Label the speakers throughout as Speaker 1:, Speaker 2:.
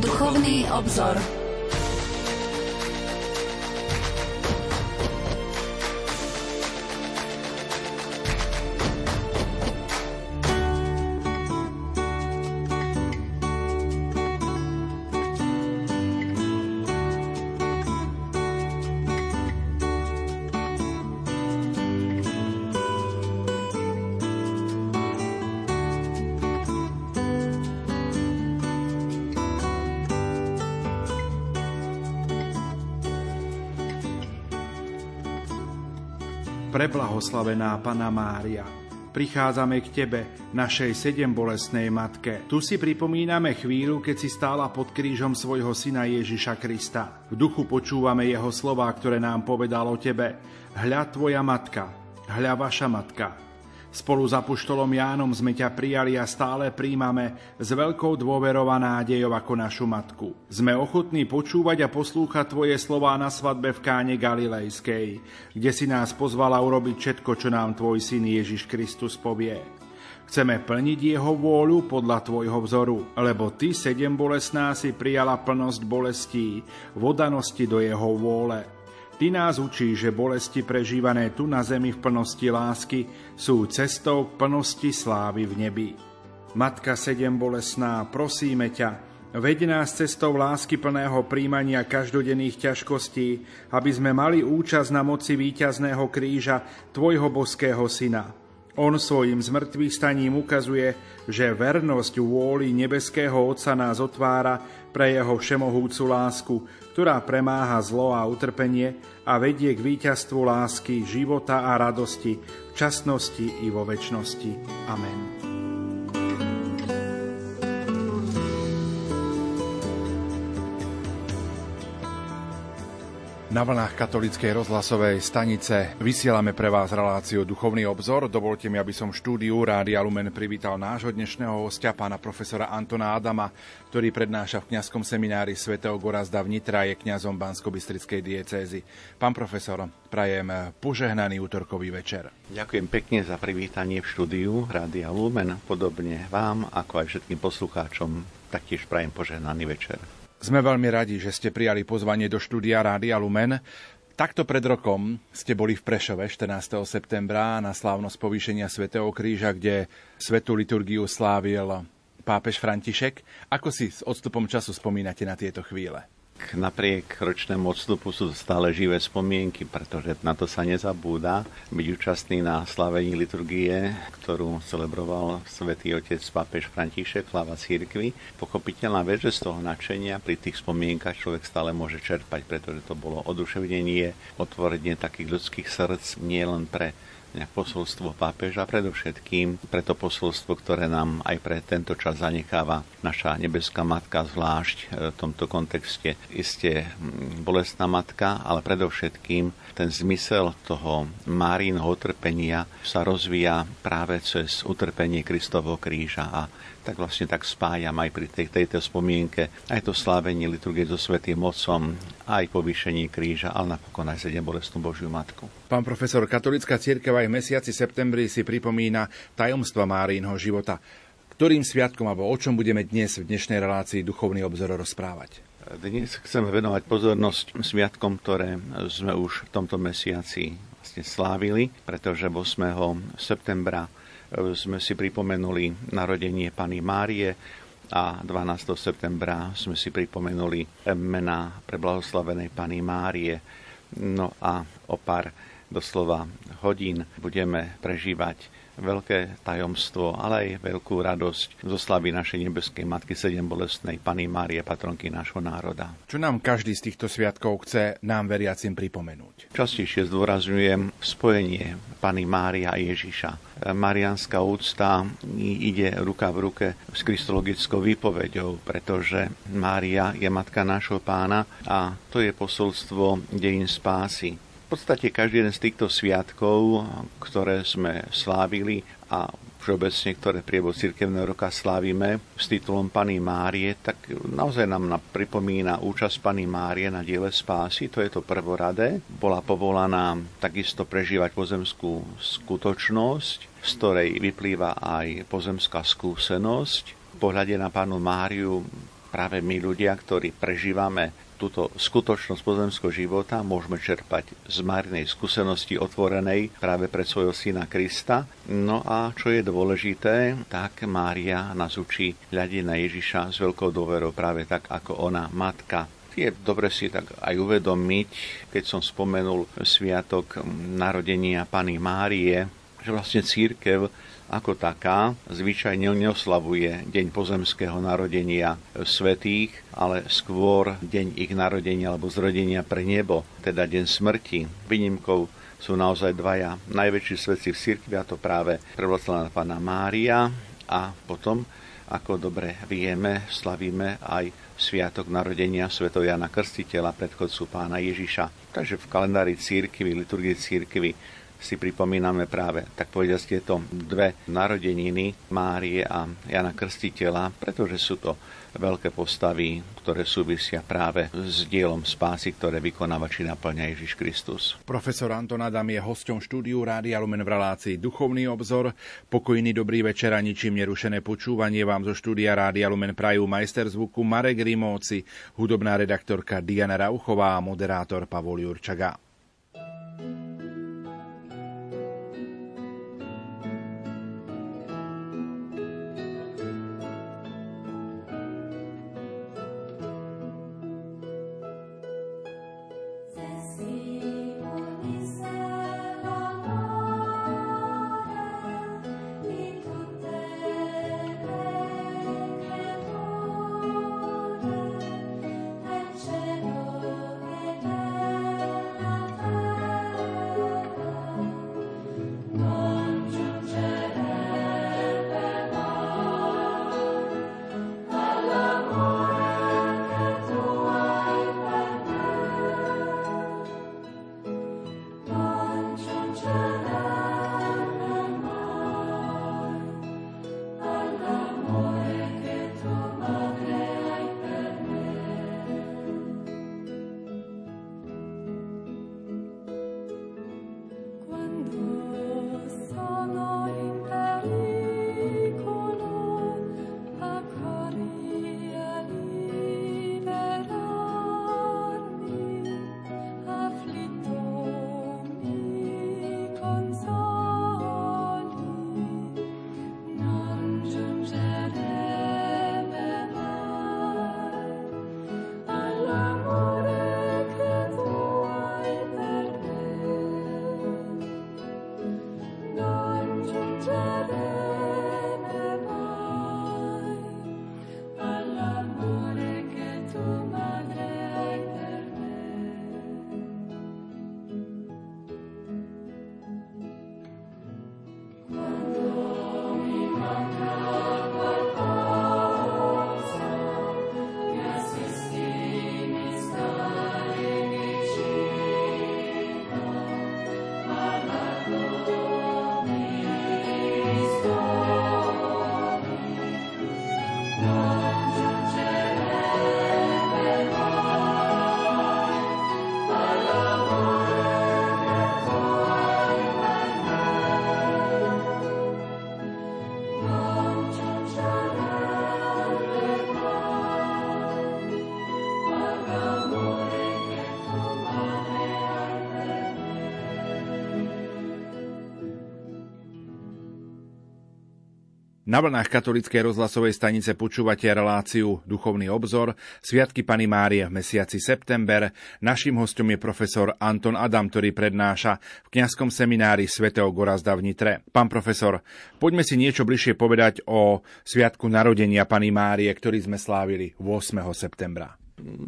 Speaker 1: Duchovný obzor.
Speaker 2: Preblahoslavená Pana Mária, prichádzame k Tebe, našej sedem bolestnej Matke. Tu si pripomíname chvíľu, keď si stála pod krížom svojho syna Ježiša Krista. V duchu počúvame jeho slova, ktoré nám povedal o Tebe. Hľa Tvoja Matka, hľa Vaša Matka. Spolu s Apoštolom Jánom sme ťa prijali a stále príjmame s veľkou dôverou a nádejou ako našu matku. Sme ochotní počúvať a poslúchať Tvoje slová na svadbe v Káne Galilejskej, kde si nás pozvala urobiť všetko, čo nám Tvoj syn Ježiš Kristus povie. Chceme plniť jeho vôľu podľa tvojho vzoru, lebo ty, sedem bolestná, si prijala plnosť bolestí, vodanosti do jeho vôle. Ty nás učí, že bolesti prežívané tu na zemi v plnosti lásky sú cestou k plnosti slávy v nebi. Matka sedem bolesná, prosíme ťa, veď nás cestou lásky plného príjmania každodenných ťažkostí, aby sme mali účasť na moci víťazného kríža Tvojho boského Syna. On svojim zmrtvých staním ukazuje, že vernosť vôli nebeského Otca nás otvára pre jeho všemohúcu lásku, ktorá premáha zlo a utrpenie a vedie k víťazstvu lásky, života a radosti v časnosti i vo väčšnosti. Amen. Na vlnách katolíckej rozhlasovej stanice vysielame pre vás reláciu Duchovný obzor. Dovolte mi, aby som štúdiu Rádia Lumen privítal nášho dnešného hostia, pána profesora Antona Adama, ktorý prednáša v kňazskom seminári svätého Gorazda v Nitra, je kňazom Bansko-Bystrickej diecézy. Pán profesor, prajem požehnaný útorkový večer.
Speaker 3: Ďakujem pekne za privítanie v štúdiu Rádia Lumen, podobne vám, ako aj všetkým poslucháčom, taktiež prajem požehnaný večer.
Speaker 2: Sme veľmi radi, že ste prijali pozvanie do štúdia Rádia Lumen. Takto pred rokom ste boli v Prešove 14. septembra na slávnosť povýšenia svätého Kríža, kde svetú liturgiu slávil pápež František. Ako si s odstupom času spomínate na tieto chvíle?
Speaker 3: Napriek ročnému odstupu sú stále živé spomienky, pretože na to sa nezabúda. Byť účastný na slavení liturgie, ktorú celebroval svätý otec pápež František, hlava církvy. Pochopiteľná vec, že z toho nadšenia pri tých spomienkach človek stále môže čerpať, pretože to bolo oduševnenie, otvorenie takých ľudských srdc nie len pre posolstvo pápeža, predovšetkým pre to posolstvo, ktoré nám aj pre tento čas zanecháva naša nebeská matka, zvlášť e, v tomto kontexte iste bolestná matka, ale predovšetkým ten zmysel toho Márínho utrpenia sa rozvíja práve cez utrpenie Kristovo kríža a tak vlastne tak spájam aj pri tej, tejto spomienke aj to slávenie liturgie so Svetým Otcom, aj povýšení kríža, ale napokon aj sedem bolestnú Božiu Matku.
Speaker 2: Pán profesor, katolická církev aj v mesiaci septembri si pripomína tajomstva Márínho života. Ktorým sviatkom alebo o čom budeme dnes v dnešnej relácii Duchovný obzor rozprávať?
Speaker 3: Dnes chceme venovať pozornosť sviatkom, ktoré sme už v tomto mesiaci vlastne slávili, pretože 8. septembra sme si pripomenuli narodenie Pany Márie a 12. septembra sme si pripomenuli mena preblahoslavenej Pany Márie. No a o pár doslova hodín budeme prežívať veľké tajomstvo, ale aj veľkú radosť zo slavy našej nebeskej Matky Sedem bolestnej Pany Márie, patronky nášho národa.
Speaker 2: Čo nám každý z týchto sviatkov chce nám veriacim pripomenúť?
Speaker 3: Častejšie zdôrazňujem spojenie Pany Mária a Ježiša. Marianská úcta ide ruka v ruke s kristologickou výpovedou, pretože Mária je matka nášho pána a to je posolstvo dejín spásy. V podstate každý jeden z týchto sviatkov, ktoré sme slávili a všeobecne, ktoré prievo cirkevného roka slávime s titulom Pany Márie, tak naozaj nám pripomína účasť Pany Márie na diele spásy, to je to prvoradé. Bola povolaná takisto prežívať pozemskú skutočnosť, z ktorej vyplýva aj pozemská skúsenosť. V pohľade na Panu Máriu práve my ľudia, ktorí prežívame túto skutočnosť pozemského života môžeme čerpať z marnej skúsenosti otvorenej práve pre svojho syna Krista. No a čo je dôležité, tak Mária nás učí hľadiť na Ježiša s veľkou dôverou práve tak ako ona, matka. Je dobre si tak aj uvedomiť, keď som spomenul sviatok narodenia Pany Márie, že vlastne církev ako taká zvyčajne neoslavuje deň pozemského narodenia svetých, ale skôr deň ich narodenia alebo zrodenia pre nebo, teda deň smrti. Výnimkou sú naozaj dvaja najväčší svetci v cirkvi, a to práve prvotlená pána Mária a potom, ako dobre vieme, slavíme aj sviatok narodenia Sv. Jana Krstiteľa, predchodcu pána Ježiša. Takže v kalendári církvy, liturgie církvy si pripomíname práve, tak povediať, tieto dve narodeniny Márie a Jana Krstiteľa, pretože sú to veľké postavy, ktoré súvisia práve s dielom spásy, ktoré vykonáva či naplňa Ježiš Kristus.
Speaker 4: Profesor Anton Adam je hosťom štúdiu Rádia Lumen v relácii Duchovný obzor. Pokojný dobrý večer a ničím nerušené počúvanie vám zo štúdia Rádia Lumen prajú majster zvuku Marek Rimóci, hudobná redaktorka Diana Rauchová a moderátor Pavol Jurčaga. Na vlnách katolíckej rozhlasovej stanice počúvate reláciu Duchovný obzor Sviatky Pany Márie v mesiaci september. Naším hostom je profesor Anton Adam, ktorý prednáša v kňazskom seminári svätého Gorazda v Nitre. Pán profesor, poďme si niečo bližšie povedať o Sviatku narodenia Pany Márie, ktorý sme slávili 8. septembra.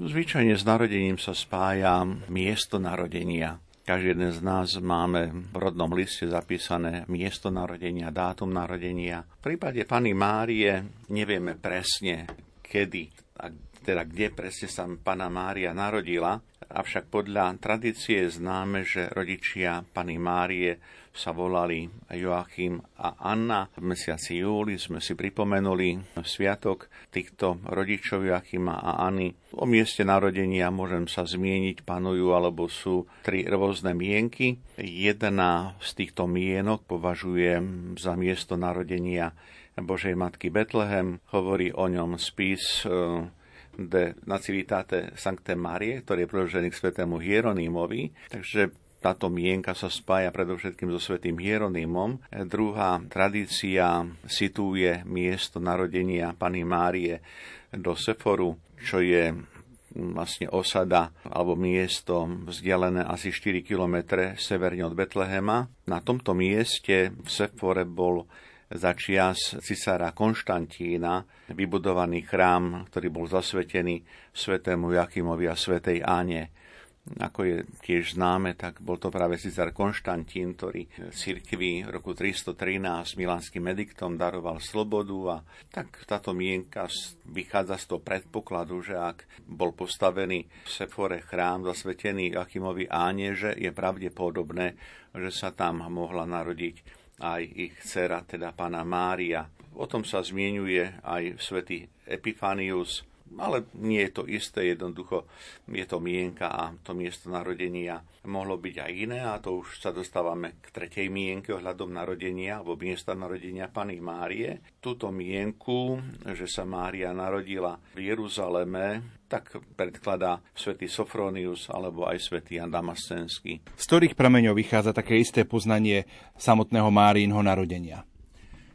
Speaker 3: Zvyčajne s narodením sa spája miesto narodenia každý jeden z nás máme v rodnom liste zapísané miesto narodenia, dátum narodenia. V prípade Pany Márie nevieme presne, kedy teda kde presne sa Pana Mária narodila, avšak podľa tradície známe, že rodičia Pany Márie sa volali Joachim a Anna. V mesiaci júli sme si pripomenuli sviatok týchto rodičov Joachima a Anny. O mieste narodenia môžem sa zmieniť, panujú alebo sú tri rôzne mienky. Jedna z týchto mienok považujem za miesto narodenia Božej Matky Betlehem. Hovorí o ňom spis e, de Nacilitate Sancte Marie, ktorý je priložený k svetému Hieronýmovi. Takže táto mienka sa spája predovšetkým so svetým Hieronymom. Druhá tradícia situuje miesto narodenia Pany Márie do Seforu, čo je vlastne osada alebo miesto vzdialené asi 4 km severne od Betlehema. Na tomto mieste v Sefore bol začias cisára Konštantína vybudovaný chrám, ktorý bol zasvetený svetému Jakimovi a svetej Áne. Ako je tiež známe, tak bol to práve Cizar Konštantín, ktorý cirkvi v roku 313 milánskym ediktom daroval slobodu a tak táto mienka vychádza z toho predpokladu, že ak bol postavený v Sefore chrám zasvetený Jakimovi Áne, že je pravdepodobné, že sa tam mohla narodiť aj ich dcera, teda pána Mária. O tom sa zmienuje aj svätý Epifanius, ale nie je to isté, jednoducho je to mienka a to miesto narodenia mohlo byť aj iné a to už sa dostávame k tretej mienke ohľadom narodenia alebo miesta narodenia Pany Márie. Túto mienku, že sa Mária narodila v Jeruzaleme, tak predkladá svätý Sofronius alebo aj svätý Jan Damascenský.
Speaker 2: Z ktorých prameňov vychádza také isté poznanie samotného Márínho narodenia?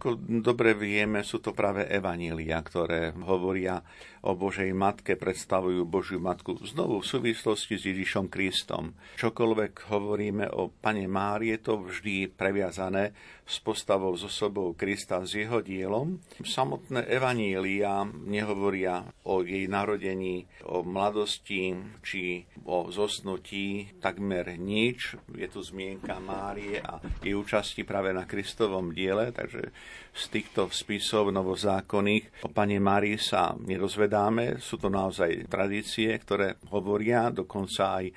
Speaker 3: Ako dobre vieme, sú to práve evanília, ktoré hovoria o Božej Matke, predstavujú Božiu Matku znovu v súvislosti s Ježišom Kristom. Čokoľvek hovoríme o Pane Márie, to vždy previazané s postavou, s osobou Krista, s jeho dielom. Samotné evanília nehovoria o jej narodení, o mladosti či o zosnutí takmer nič. Je tu zmienka Márie a jej účasti práve na Kristovom diele, takže z týchto spisov novozákonných o Pane Márii sa nerozvedáme. Sú to naozaj tradície, ktoré hovoria, dokonca aj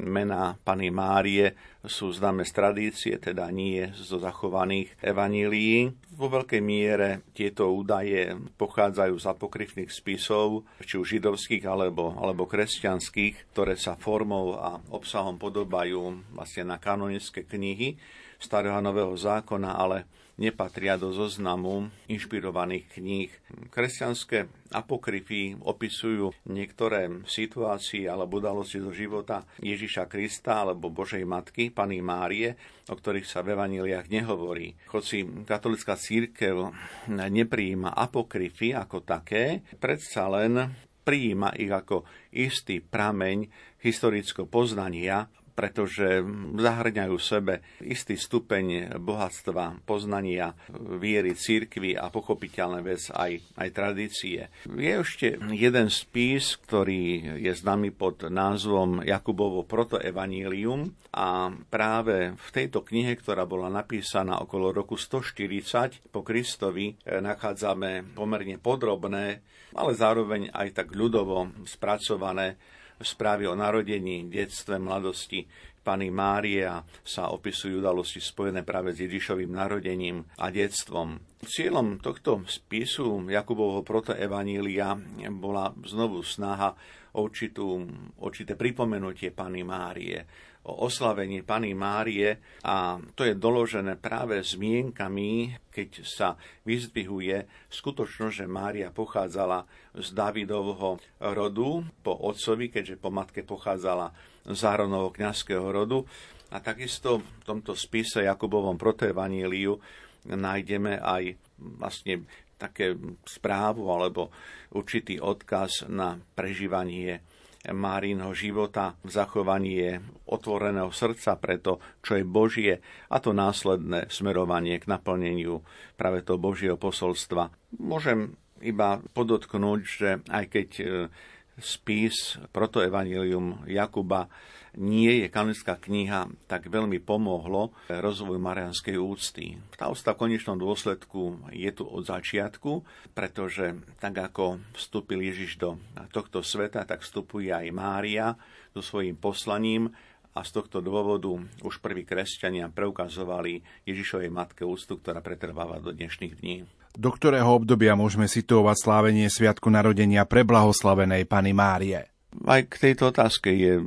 Speaker 3: mená Pany Márie sú známe z tradície, teda nie zo zachovaných evanílií. Vo veľkej miere tieto údaje pochádzajú z apokryfných spisov, či už židovských alebo, alebo kresťanských, ktoré sa formou a obsahom podobajú vlastne na kanonické knihy starého a nového zákona, ale nepatria do zoznamu inšpirovaných kníh. Kresťanské apokryfy opisujú niektoré situácie alebo udalosti zo života Ježiša Krista alebo Božej Matky, Pany Márie, o ktorých sa v evaniliách nehovorí. Hoci katolická církev nepríjima apokryfy ako také, predsa len prijíma ich ako istý prameň historického poznania pretože zahrňajú sebe istý stupeň bohatstva, poznania viery církvy a pochopiteľné vec aj, aj tradície. Je ešte jeden spis, ktorý je známy pod názvom Jakubovo protoevanílium a práve v tejto knihe, ktorá bola napísaná okolo roku 140 po Kristovi, nachádzame pomerne podrobné, ale zároveň aj tak ľudovo spracované správy o narodení, detstve, mladosti Pany Márie a sa opisujú udalosti spojené práve s Ježišovým narodením a detstvom. Cieľom tohto spisu Jakubovho protoevanília bola znovu snaha o určité pripomenutie Pany Márie, o oslavení Pany Márie a to je doložené práve zmienkami, keď sa vyzdvihuje skutočnosť, že Mária pochádzala z Davidovho rodu po otcovi, keďže po matke pochádzala z Áronovho kniazského rodu. A takisto v tomto spise Jakubovom protoevaníliu nájdeme aj vlastne také správu alebo určitý odkaz na prežívanie Márínho života, zachovanie otvoreného srdca pre to, čo je Božie a to následné smerovanie k naplneniu práve toho Božieho posolstva. Môžem iba podotknúť, že aj keď e, spis protoevangelium Jakuba nie je kanonická kniha, tak veľmi pomohlo rozvoju marianskej úcty. Tá úcta v konečnom dôsledku je tu od začiatku, pretože tak ako vstúpil Ježiš do tohto sveta, tak vstupuje aj Mária so svojím poslaním a z tohto dôvodu už prví kresťania preukazovali Ježišovej matke úctu, ktorá pretrváva do dnešných dní.
Speaker 2: Do ktorého obdobia môžeme situovať slávenie Sviatku narodenia preblahoslavenej Pany Márie?
Speaker 3: Aj k tejto otázke je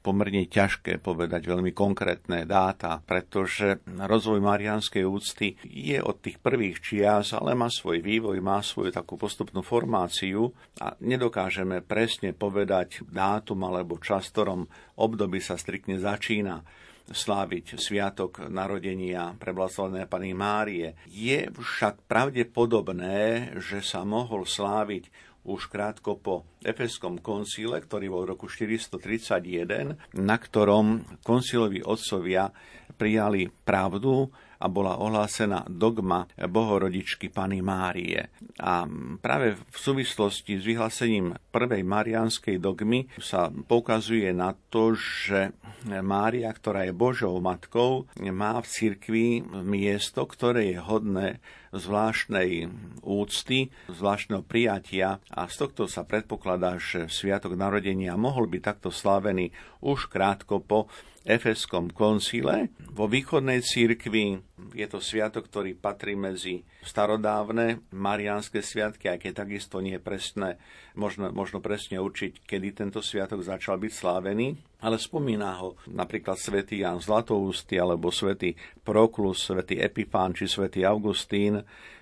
Speaker 3: pomerne ťažké povedať veľmi konkrétne dáta, pretože rozvoj marianskej úcty je od tých prvých čias, ale má svoj vývoj, má svoju takú postupnú formáciu a nedokážeme presne povedať dátum alebo čas, v ktorom období sa striktne začína sláviť sviatok narodenia preblahoslavenej Pany Márie. Je však pravdepodobné, že sa mohol sláviť už krátko po Efeskom koncile, ktorý bol v roku 431, na ktorom koncilovi otcovia prijali pravdu a bola ohlásená dogma bohorodičky Pany Márie. A práve v súvislosti s vyhlásením prvej marianskej dogmy sa poukazuje na to, že Mária, ktorá je Božou matkou, má v cirkvi miesto, ktoré je hodné zvláštnej úcty, zvláštneho prijatia a z tohto sa predpokladá, že Sviatok narodenia mohol byť takto slávený už krátko po Efeskom koncile. Vo východnej církvi je to sviatok, ktorý patrí medzi starodávne mariánske sviatky, aj keď takisto nie je presné, možno, možno presne určiť, kedy tento sviatok začal byť slávený, ale spomína ho napríklad svätý Jan Zlatoústy, alebo svätý Proklus, svätý Epifán či svätý Augustín,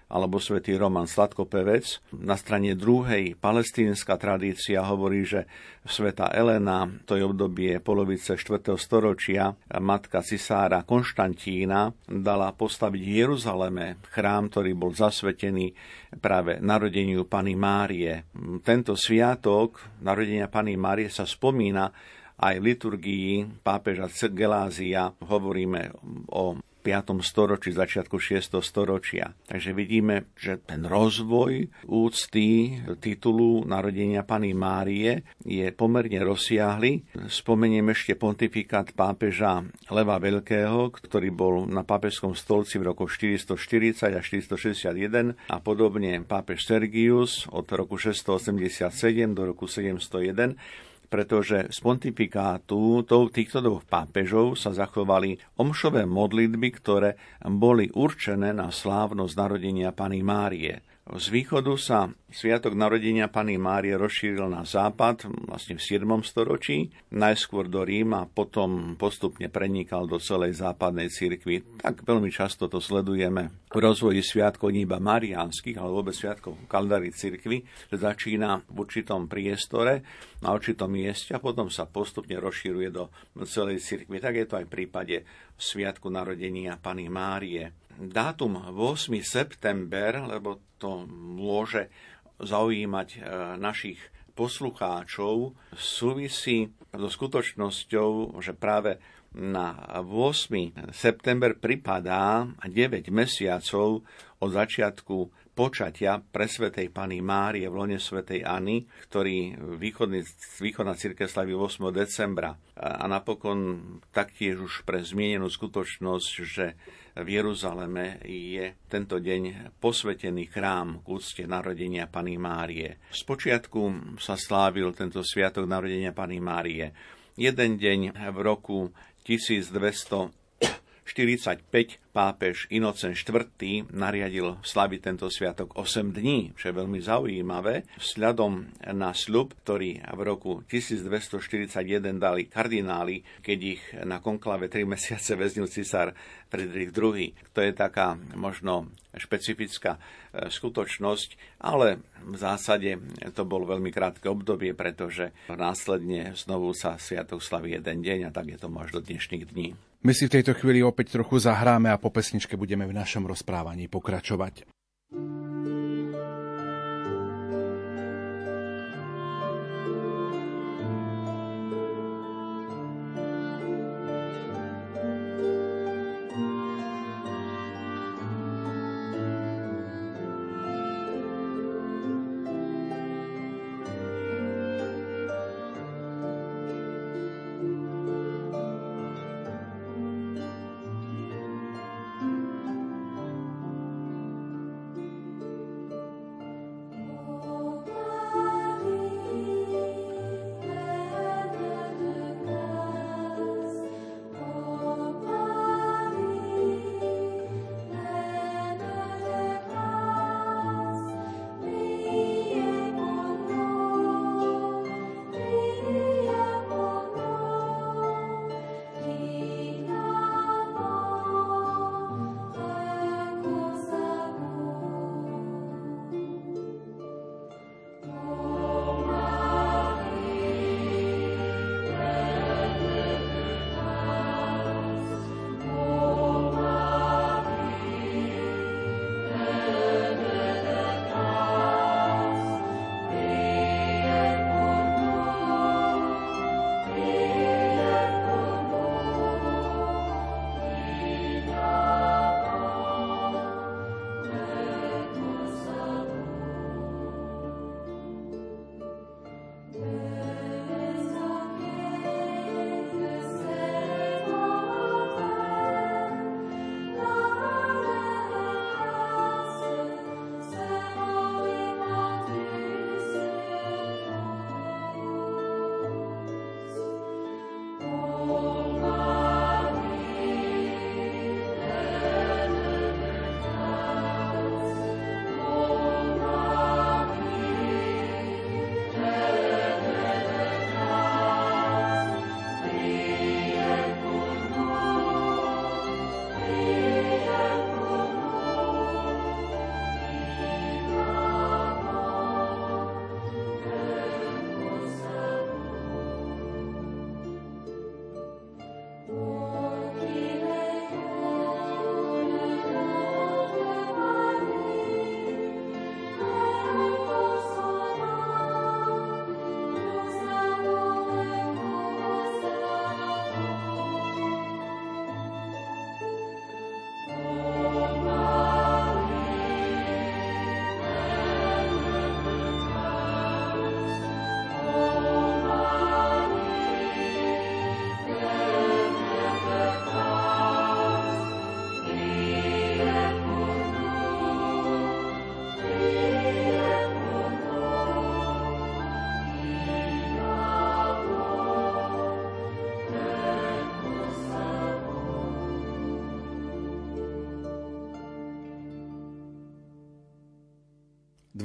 Speaker 3: alebo svätý Roman Sladkopevec. Na strane druhej palestínska tradícia hovorí, že sveta Elena, to je obdobie polovice 4. storočia, matka cisára Konštantína dala postaviť v Jeruzaleme chrám, ktorý bol zasvetený práve narodeniu Pany Márie. Tento sviatok narodenia Pany Márie sa spomína aj liturgii pápeža Gelázia hovoríme o 5. storočí, začiatku 6. storočia. Takže vidíme, že ten rozvoj úcty titulu narodenia Pany Márie je pomerne rozsiahly. Spomeniem ešte pontifikát pápeža Leva Veľkého, ktorý bol na pápežskom stolci v roku 440 a 461 a podobne pápež Sergius od roku 687 do roku 701 pretože z pontifikátu týchto dvoch pápežov sa zachovali omšové modlitby, ktoré boli určené na slávnosť narodenia Pany Márie. Z východu sa Sviatok narodenia Pany Márie rozšíril na západ, vlastne v 7. storočí, najskôr do Ríma, potom postupne prenikal do celej západnej cirkvi. Tak veľmi často to sledujeme v rozvoji sviatkov iba mariánskych, ale vôbec sviatkov v cirkvi, že začína v určitom priestore, na určitom mieste a potom sa postupne rozšíruje do celej cirkvi. Tak je to aj v prípade Sviatku narodenia Pany Márie. Dátum 8. september, lebo to môže zaujímať e, našich poslucháčov, súvisí so skutočnosťou, že práve na 8. september pripadá 9 mesiacov od začiatku počatia presvetej Pany Márie v lone svetejAny, ktorý východný, východná církev slaví 8. decembra. A napokon taktiež už pre zmienenú skutočnosť, že v Jeruzaleme je tento deň posvetený chrám k úcte narodenia Pany Márie. Spočiatku sa slávil tento sviatok narodenia Pany Márie. Jeden deň v roku 1200 45 pápež Inocen IV. nariadil slaviť tento sviatok 8 dní, čo je veľmi zaujímavé, vzhľadom na sľub, ktorý v roku 1241 dali kardináli, keď ich na konklave 3 mesiace väznil cisár Friedrich II. To je taká možno špecifická e, skutočnosť, ale v zásade to bol veľmi krátke obdobie, pretože následne znovu sa sviatok slaví jeden deň a tak je to až do dnešných dní.
Speaker 2: My si v tejto chvíli opäť trochu zahráme a po pesničke budeme v našom rozprávaní pokračovať.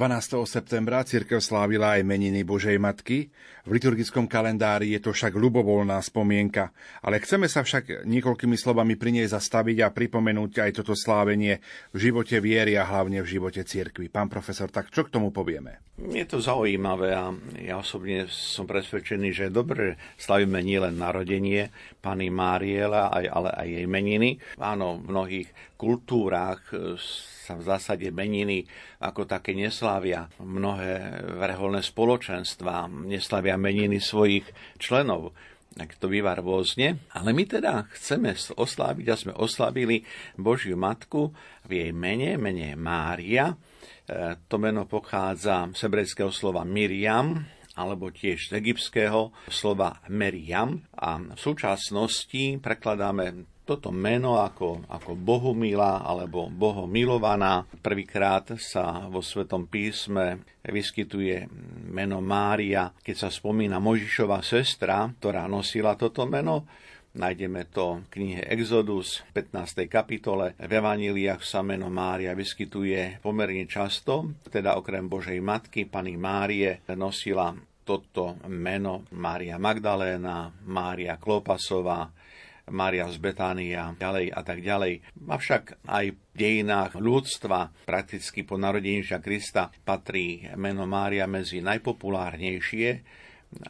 Speaker 2: 12. septembra cirkev slávila aj meniny Božej Matky. V liturgickom kalendári je to však ľubovoľná spomienka, ale chceme sa však niekoľkými slovami pri nej zastaviť a pripomenúť aj toto slávenie v živote viery a hlavne v živote cirkvi. Pán profesor, tak čo k tomu povieme?
Speaker 3: Je to zaujímavé a ja osobne som presvedčený, že dobre slavíme nielen narodenie Pany Máriela, ale aj jej meniny. Áno, v mnohých kultúrách sa v zásade meniny ako také neslavia. Mnohé vrholné spoločenstva neslavia meniny svojich členov tak to býva rôzne, ale my teda chceme osláviť a sme oslavili Božiu Matku v jej mene, mene Mária. E, to meno pochádza z hebrejského slova Miriam, alebo tiež z egyptského slova Meriam. A v súčasnosti prekladáme toto meno ako, ako Bohumila alebo Bohomilovaná. Prvýkrát sa vo Svetom písme vyskytuje meno Mária, keď sa spomína Možišova sestra, ktorá nosila toto meno. Nájdeme to v knihe Exodus v 15. kapitole. V Evaníliách sa meno Mária vyskytuje pomerne často, teda okrem Božej Matky, Pani Márie, nosila toto meno Mária Magdaléna, Mária Klopasová, Mária z Betánia, ďalej a tak ďalej. Avšak aj v dejinách ľudstva, prakticky po narodení Krista, patrí meno Mária medzi najpopulárnejšie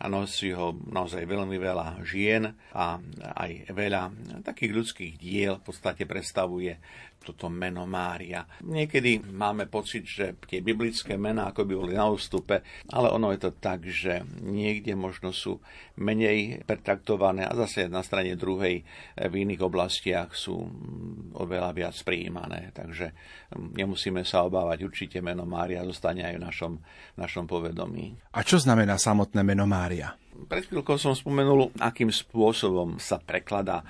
Speaker 3: a nosí ho naozaj veľmi veľa žien a aj veľa takých ľudských diel v podstate predstavuje toto meno Mária. Niekedy máme pocit, že tie biblické mená ako by boli na ústupe, ale ono je to tak, že niekde možno sú menej pertraktované a zase na strane druhej v iných oblastiach sú oveľa viac prijímané. Takže nemusíme sa obávať, určite meno Mária zostane aj v našom, v našom povedomí.
Speaker 2: A čo znamená samotné meno Mária?
Speaker 3: Pred chvíľkou som spomenul, akým spôsobom sa prekladá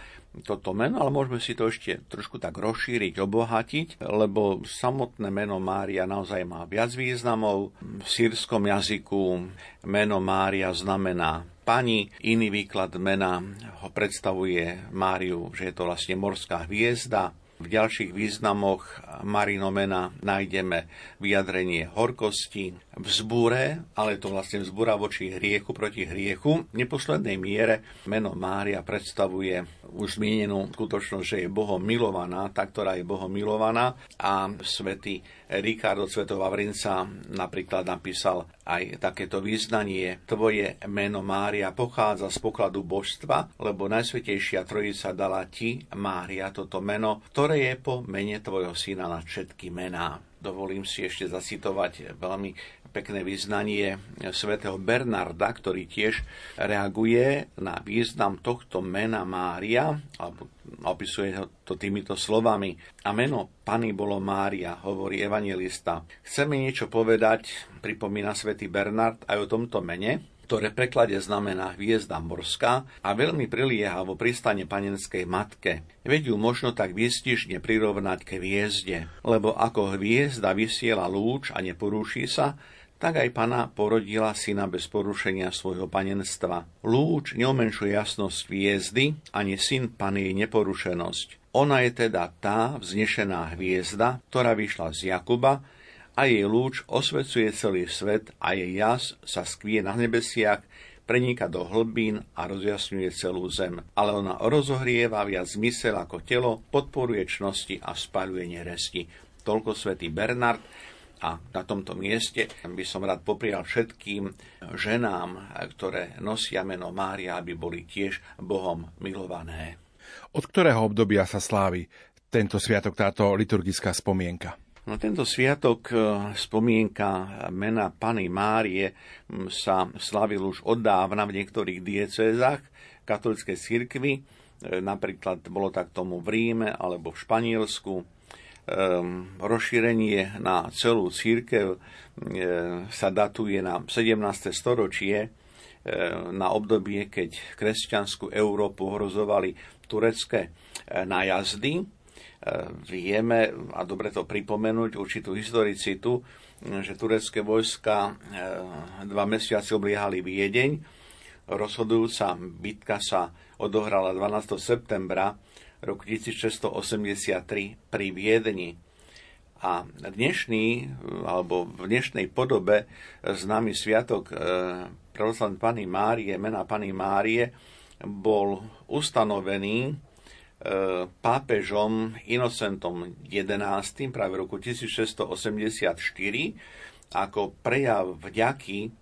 Speaker 3: toto meno, ale môžeme si to ešte trošku tak rozšíriť, obohatiť, lebo samotné meno Mária naozaj má viac významov. V sírskom jazyku meno Mária znamená pani, iný výklad mena ho predstavuje Máriu, že je to vlastne morská hviezda, v ďalších významoch marinomena nájdeme vyjadrenie horkosti, vzbúre, ale to vlastne vzbúra voči hriechu proti hriechu. V neposlednej miere meno Mária predstavuje už zmienenú skutočnosť, že je Bohom milovaná, tá, ktorá je Bohom milovaná a svätý Ricardo Cvetov Vavrinca napríklad napísal aj takéto význanie. Tvoje meno Mária pochádza z pokladu božstva, lebo Najsvetejšia Trojica dala ti, Mária, toto meno, ktoré je po mene tvojho syna na všetky mená. Dovolím si ešte zacitovať veľmi pekné význanie svätého Bernarda, ktorý tiež reaguje na význam tohto mena Mária, alebo opisuje to týmito slovami. A meno Pany bolo Mária, hovorí evangelista. Chceme niečo povedať, pripomína svätý Bernard aj o tomto mene, ktoré preklade znamená hviezda morská a veľmi prilieha vo pristane panenskej matke. Veď ju možno tak výstižne prirovnať k hviezde, lebo ako hviezda vysiela lúč a neporúši sa, tak aj pana porodila syna bez porušenia svojho panenstva. Lúč neumenšuje jasnosť hviezdy, ani syn pani jej neporušenosť. Ona je teda tá vznešená hviezda, ktorá vyšla z Jakuba a jej lúč osvecuje celý svet a jej jas sa skvie na nebesiach, prenika do hlbín a rozjasňuje celú zem. Ale ona rozohrieva viac zmysel ako telo, podporuje čnosti a spaľuje neresti. Toľko svätý Bernard a na tomto mieste by som rád poprial všetkým ženám, ktoré nosia meno Mária, aby boli tiež Bohom milované.
Speaker 2: Od ktorého obdobia sa slávi tento sviatok, táto liturgická spomienka?
Speaker 3: No, tento sviatok, e, spomienka mena Pany Márie, sa slavil už od dávna v niektorých diecézach katolickej cirkvi. E, napríklad bolo tak tomu v Ríme alebo v Španielsku rozšírenie na celú církev ehm, sa datuje na 17. storočie, ehm, na obdobie, keď kresťanskú Európu hrozovali turecké nájazdy. Vieme, a dobre to pripomenúť, určitú historicitu, že turecké vojska dva mesiace obliehali Viedeň. Rozhodujúca bitka sa odohrala 12. septembra roku 1683 pri Viedni A dnešný, alebo v dnešnej podobe známy sviatok e, pravoslavnej Pany Márie, mena Pany Márie, bol ustanovený e, pápežom Inocentom XI práve v roku 1684 ako prejav vďaky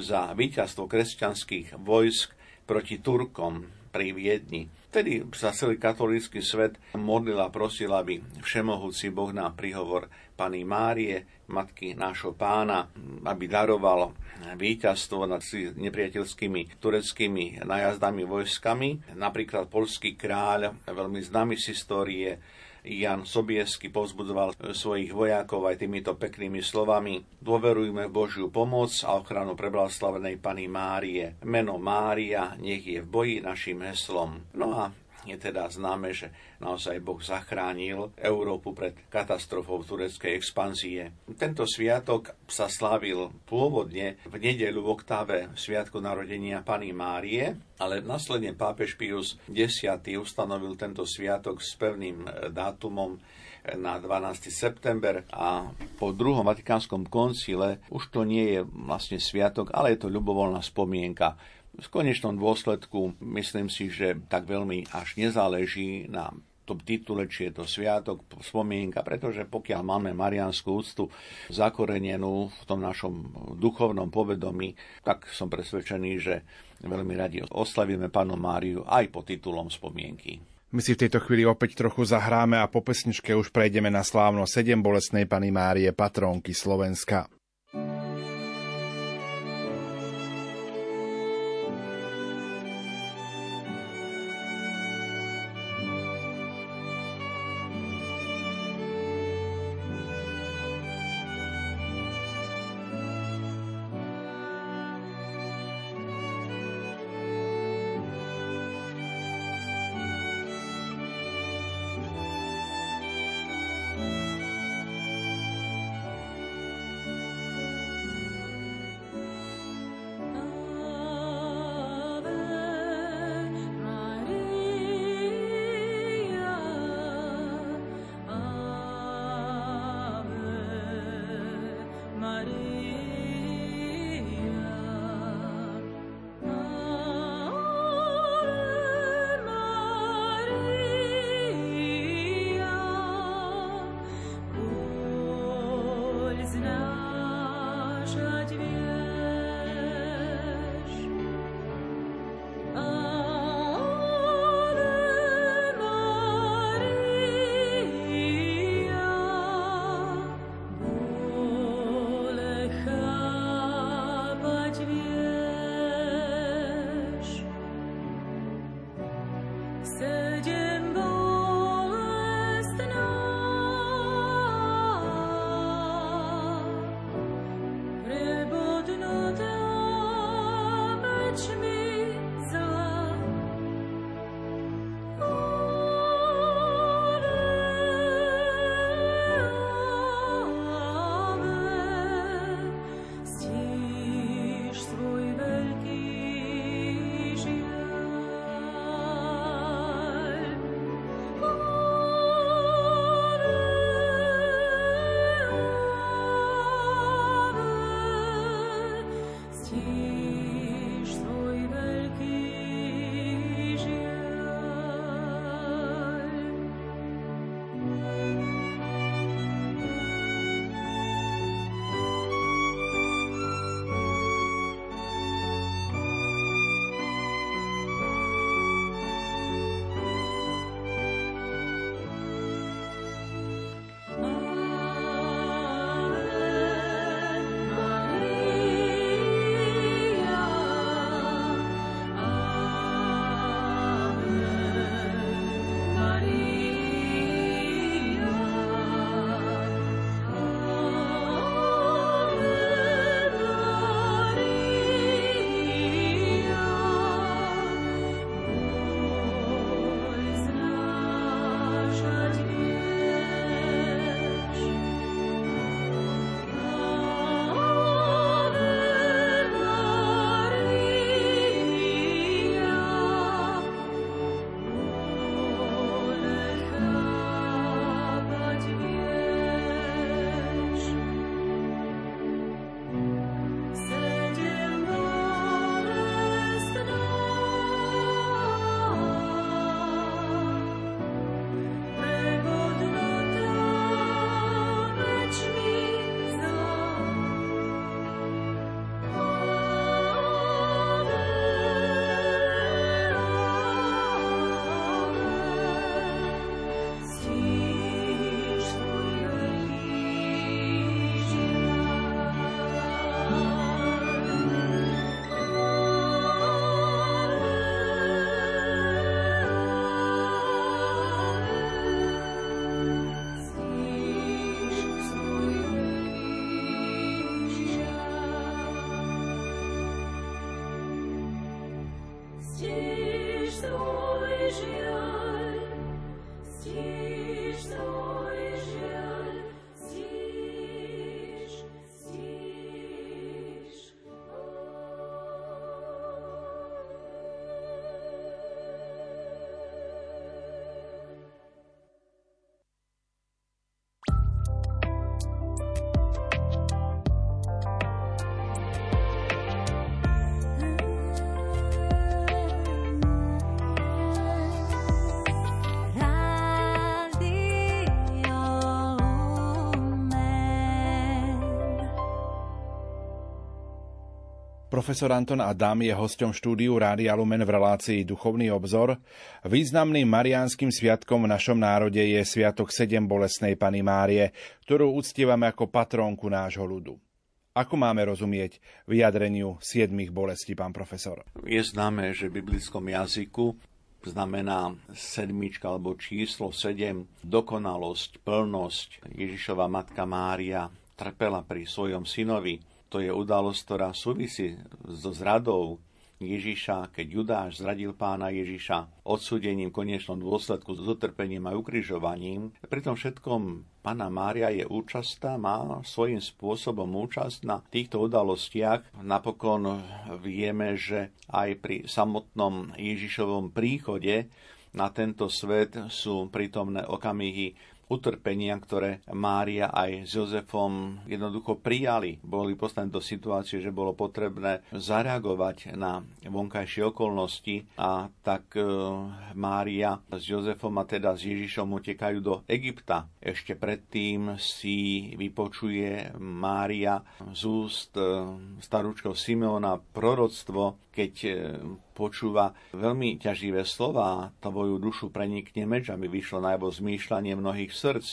Speaker 3: za víťazstvo kresťanských vojsk proti Turkom pri Viedni. Vtedy sa celý katolícky svet modlil a prosil, aby všemohúci Boh na príhovor Pany Márie, matky nášho pána, aby daroval víťazstvo nad nepriateľskými tureckými najazdami vojskami. Napríklad polský kráľ, veľmi známy z histórie, Jan Sobiesky povzbudzoval svojich vojakov aj týmito peknými slovami. Dôverujme Božiu pomoc a ochranu preblaslavenej Pany Márie. Meno Mária nech je v boji našim heslom. No a je teda známe, že naozaj Boh zachránil Európu pred katastrofou tureckej expanzie. Tento sviatok sa slávil pôvodne v nedeľu v oktáve Sviatku narodenia Pany Márie, ale následne pápež Pius X ustanovil tento sviatok s pevným dátumom na 12. september a po druhom Vatikánskom koncile už to nie je vlastne sviatok, ale je to ľubovoľná spomienka v konečnom dôsledku myslím si, že tak veľmi až nezáleží na tom titule, či je to sviatok, spomienka, pretože pokiaľ máme marianskú úctu zakorenenú v tom našom duchovnom povedomí, tak som presvedčený, že veľmi radi oslavíme Panu Máriu aj po titulom spomienky.
Speaker 2: My si v tejto chvíli opäť trochu zahráme a po pesničke už prejdeme na slávno 7 bolesnej Pany Márie, patrónky Slovenska. Profesor Anton Adam je hosťom štúdiu Rádia Lumen v relácii Duchovný obzor. Významným mariánskym sviatkom v našom národe je Sviatok 7 bolesnej Pany Márie, ktorú uctievame ako patrónku nášho ľudu. Ako máme rozumieť vyjadreniu siedmých bolestí, pán profesor?
Speaker 3: Je známe, že v biblickom jazyku znamená sedmička alebo číslo sedem, dokonalosť, plnosť. Ježišova matka Mária trpela pri svojom synovi, to je udalosť, ktorá súvisí so zradou Ježiša, keď Judáš zradil pána Ježiša odsúdením, konečnom dôsledku s utrpením a ukrižovaním. Pri tom všetkom pána Mária je účastná, má svojím spôsobom účasť na týchto udalostiach. Napokon vieme, že aj pri samotnom Ježišovom príchode na tento svet sú prítomné okamihy utrpenia, ktoré Mária aj s Jozefom jednoducho prijali. Boli postavené do situácie, že bolo potrebné zareagovať na vonkajšie okolnosti a tak e, Mária s Jozefom a teda s Ježišom utekajú do Egypta. Ešte predtým si vypočuje Mária z úst e, starúčkov Simeona proroctvo, keď e, počúva veľmi ťaživé slova, tvoju dušu prenikne meč, aby vyšlo najavo zmýšľanie mnohých srdc.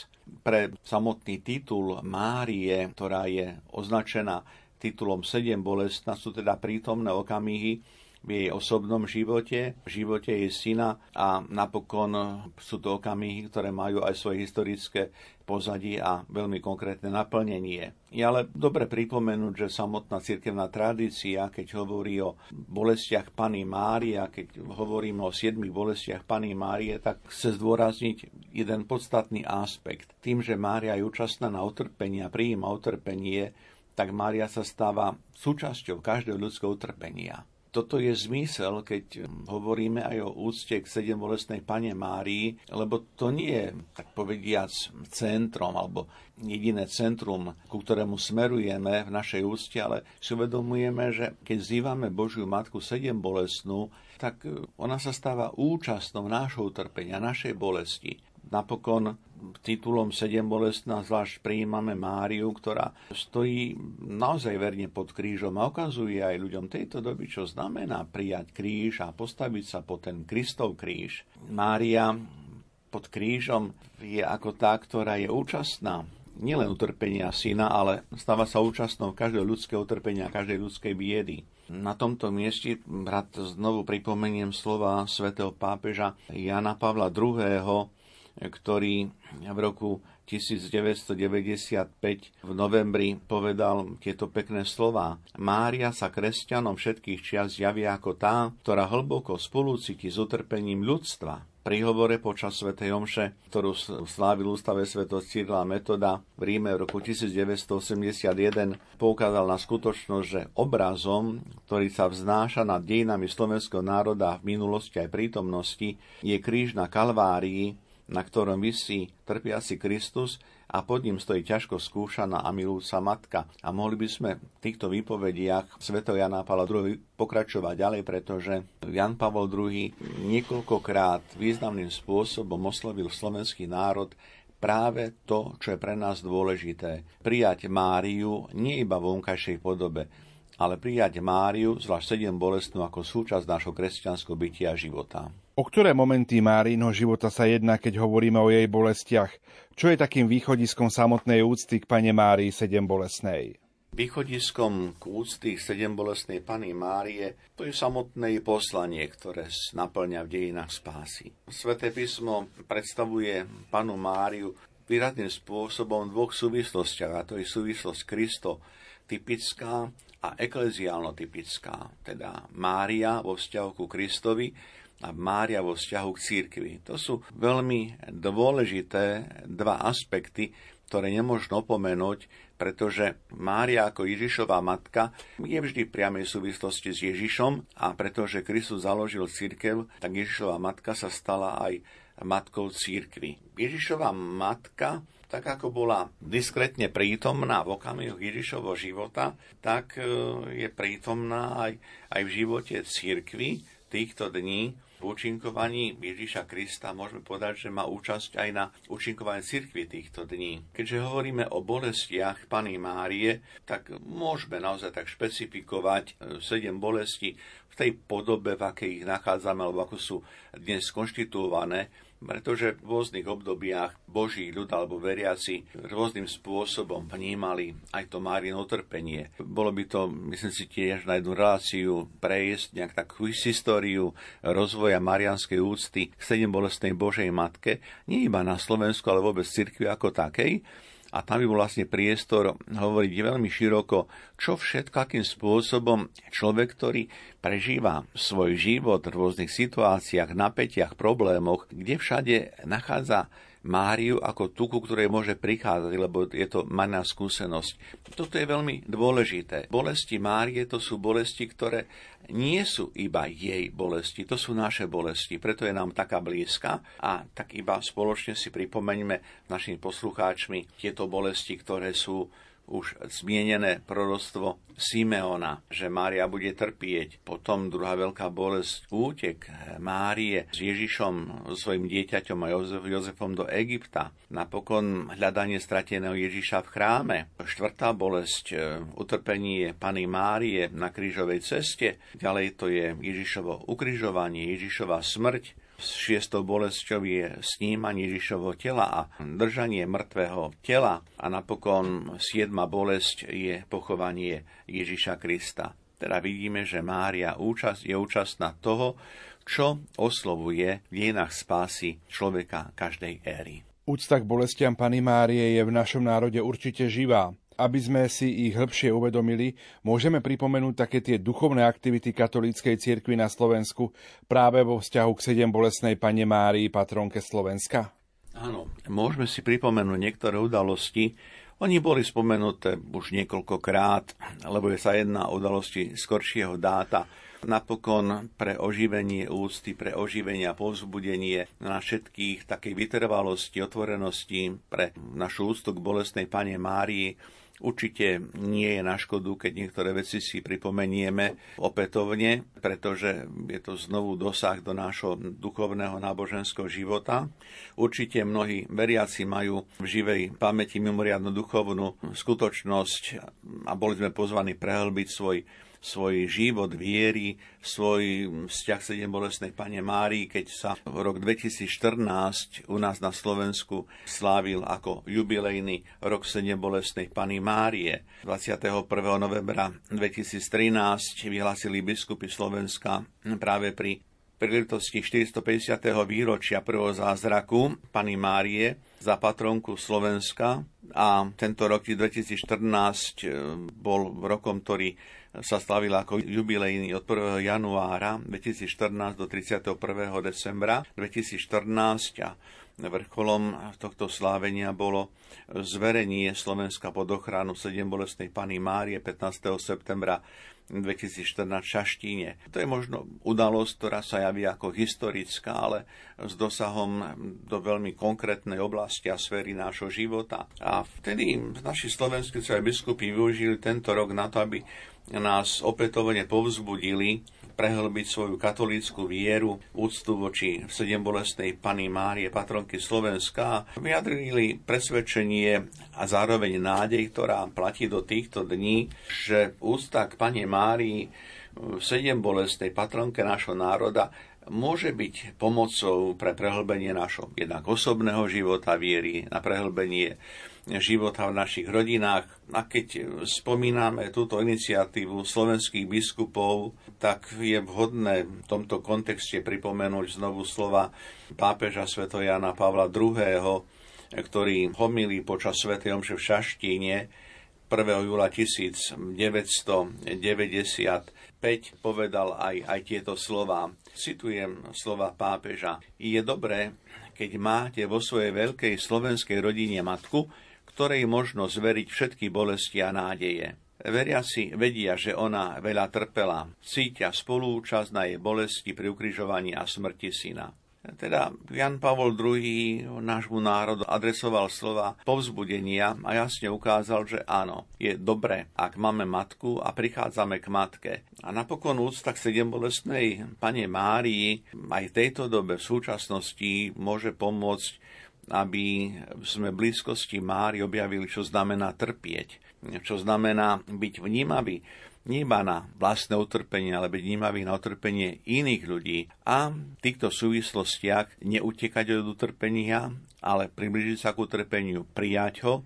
Speaker 3: Pre samotný titul Márie, ktorá je označená titulom 7 bolestná, sú teda prítomné okamihy, v jej osobnom živote, v živote jej syna a napokon sú to okamihy, ktoré majú aj svoje historické pozadí a veľmi konkrétne naplnenie. Je ale dobre pripomenúť, že samotná cirkevná tradícia, keď hovorí o bolestiach Pany Mária, keď hovoríme o siedmých bolestiach Pany Márie, tak chce zdôrazniť jeden podstatný aspekt. Tým, že Mária je účastná na utrpenie a prijíma utrpenie, tak Mária sa stáva súčasťou každého ľudského utrpenia toto je zmysel, keď hovoríme aj o úcte k sedem bolestnej pane Márii, lebo to nie je, tak povediac, centrom alebo jediné centrum, ku ktorému smerujeme v našej úcte, ale si uvedomujeme, že keď zývame Božiu Matku sedem bolestnú, tak ona sa stáva účastnou nášho utrpenia, našej bolesti. Napokon titulom 7 bolestná zvlášť prijímame Máriu, ktorá stojí naozaj verne pod krížom a ukazuje aj ľuďom tejto doby, čo znamená prijať kríž a postaviť sa po ten Kristov kríž. Mária pod krížom je ako tá, ktorá je účastná nielen utrpenia syna, ale stáva sa účastnou každého ľudského utrpenia, každej ľudskej biedy. Na tomto mieste brat znovu pripomeniem slova svätého pápeža Jana Pavla II., ktorý v roku 1995 v novembri povedal tieto pekné slová. Mária sa kresťanom všetkých čias javia ako tá, ktorá hlboko spolucíti s utrpením ľudstva. Pri hovore počas Sv. Omše, ktorú slávil Ústave Sv. Cyrila Metoda v Ríme v roku 1981, poukázal na skutočnosť, že obrazom, ktorý sa vznáša nad dejinami slovenského národa v minulosti aj prítomnosti, je kríž na Kalvárii, na ktorom vysí trpiaci Kristus a pod ním stojí ťažko skúšaná a milúca matka. A mohli by sme v týchto výpovediach Sv. Jana Pavla II pokračovať ďalej, pretože Jan Pavel II niekoľkokrát významným spôsobom oslovil slovenský národ práve to, čo je pre nás dôležité. Prijať Máriu nie iba v vonkajšej podobe, ale prijať Máriu, zvlášť sedem bolestnú, ako súčasť nášho kresťanského bytia a života.
Speaker 2: O ktoré momenty Márínho života sa jedná, keď hovoríme o jej bolestiach? Čo je takým východiskom samotnej úcty k pane Márii sedem bolestnej?
Speaker 3: Východiskom k úcty k sedem bolestnej Pany Márie to je samotné poslanie, ktoré naplňa v dejinách spásy. Sveté písmo predstavuje panu Máriu výrazným spôsobom v dvoch súvislostiach, a to je súvislosť Kristo typická a ekleziálno-typická, teda Mária vo vzťahu ku Kristovi a Mária vo vzťahu k církvi. To sú veľmi dôležité dva aspekty, ktoré nemôžno opomenúť, pretože Mária ako Ježišová matka je vždy v priamej súvislosti s Ježišom a pretože Kristus založil církev, tak Ježišová matka sa stala aj matkou církvy. Ježišová matka tak ako bola diskrétne prítomná v okamihu Ježišovho života, tak e, je prítomná aj, aj v živote církvy týchto dní. V účinkovaní Ježiša Krista môžeme povedať, že má účasť aj na účinkovaní cirkvi týchto dní. Keďže hovoríme o bolestiach Pany Márie, tak môžeme naozaj tak špecifikovať e, sedem bolestí v tej podobe, v akej ich nachádzame, alebo ako sú dnes konštituované pretože v rôznych obdobiach Boží ľud alebo veriaci rôznym spôsobom vnímali aj to Márino utrpenie. Bolo by to, myslím si, tiež na jednu reláciu prejsť nejak takú históriu rozvoja marianskej úcty k sedem bolestnej Božej Matke, nie iba na Slovensku, ale vôbec cirkvi ako takej a tam by bol vlastne priestor hovoriť veľmi široko, čo všetko, akým spôsobom človek, ktorý prežíva svoj život v rôznych situáciách, napätiach, problémoch, kde všade nachádza Máriu ako tú, ku ktorej môže prichádzať, lebo je to maná skúsenosť. Toto je veľmi dôležité. Bolesti Márie to sú bolesti, ktoré nie sú iba jej bolesti, to sú naše bolesti, preto je nám taká blízka a tak iba spoločne si pripomeňme našimi poslucháčmi tieto bolesti, ktoré sú už zmienené prorostvo Simeona, že Mária bude trpieť. Potom druhá veľká bolesť, útek Márie s Ježišom, svojim dieťaťom a Jozef, Jozefom do Egypta. Napokon hľadanie strateného Ježiša v chráme. Štvrtá bolesť, e, utrpenie Pany Márie na krížovej ceste. Ďalej to je Ježišovo ukrižovanie, Ježišova smrť Šiestou bolesťou je snímanie Ježišovho tela a držanie mŕtvého tela. A napokon siedma bolesť je pochovanie Ježiša Krista. Teda vidíme, že Mária účast, je účastná toho, čo oslovuje v dienách spásy človeka každej éry.
Speaker 2: Úcta k bolestiam Pany Márie je v našom národe určite živá. Aby sme si ich hĺbšie uvedomili, môžeme pripomenúť také tie duchovné aktivity katolíckej cirkvi na Slovensku práve vo vzťahu k sedem bolesnej Pane Márii, patronke Slovenska?
Speaker 3: Áno, môžeme si pripomenúť niektoré udalosti. Oni boli spomenuté už niekoľkokrát, lebo je sa jedna udalosti skoršieho dáta napokon pre oživenie úcty, pre oživenie a povzbudenie na všetkých takej vytrvalosti, otvorenosti pre našu úctu k bolestnej Pane Márii Určite nie je na škodu, keď niektoré veci si pripomenieme opätovne, pretože je to znovu dosah do nášho duchovného náboženského života. Určite mnohí veriaci majú v živej pamäti mimoriadnu duchovnú skutočnosť a boli sme pozvaní prehlbiť svoj svoj život viery, svoj vzťah sedem bolestnej Pane Márii, keď sa v rok 2014 u nás na Slovensku slávil ako jubilejný rok sedem bolestnej Pany Márie. 21. novembra 2013 vyhlásili biskupy Slovenska práve pri príležitosti 450. výročia prvého zázraku Pany Márie za patronku Slovenska a tento rok 2014 e, bol rokom, ktorý sa slavila ako jubilejný od 1. januára 2014 do 31. decembra 2014 a vrcholom tohto slávenia bolo zverenie Slovenska pod ochranu 7 bolestnej Pany Márie 15. septembra 2014 v Šaštíne. To je možno udalosť, ktorá sa javí ako historická, ale s dosahom do veľmi konkrétnej oblasti a sféry nášho života. A vtedy naši slovenskí biskupy využili tento rok na to, aby nás opätovne povzbudili prehlbiť svoju katolícku vieru, úctu voči sedem bolestnej Pany Márie, patronky Slovenska, vyjadrili presvedčenie a zároveň nádej, ktorá platí do týchto dní, že úcta k Pane Márii, sedem bolestnej patronke nášho národa, môže byť pomocou pre prehlbenie našho jednak osobného života viery, na prehlbenie života v našich rodinách. A keď spomíname túto iniciatívu slovenských biskupov, tak je vhodné v tomto kontexte pripomenúť znovu slova pápeža Sv. Jana Pavla II., ktorý homilí počas Sv. Omše v Šaštíne 1. júla 1995 povedal aj, aj tieto slova. Citujem slova pápeža. Je dobré, keď máte vo svojej veľkej slovenskej rodine matku, ktorej možno zveriť všetky bolesti a nádeje. Veriaci vedia, že ona veľa trpela, cítia spolúčasť na jej bolesti pri ukrižovaní a smrti syna. Teda Jan Pavol II nášmu národu adresoval slova povzbudenia a jasne ukázal, že áno, je dobre, ak máme matku a prichádzame k matke. A napokon úcta k sedem bolestnej pane Márii aj v tejto dobe v súčasnosti môže pomôcť aby sme v blízkosti Mári objavili, čo znamená trpieť, čo znamená byť vnímavý nie iba na vlastné utrpenie, ale byť vnímavý na utrpenie iných ľudí. A v týchto súvislostiach neutekať od utrpenia, ale približiť sa k utrpeniu, prijať ho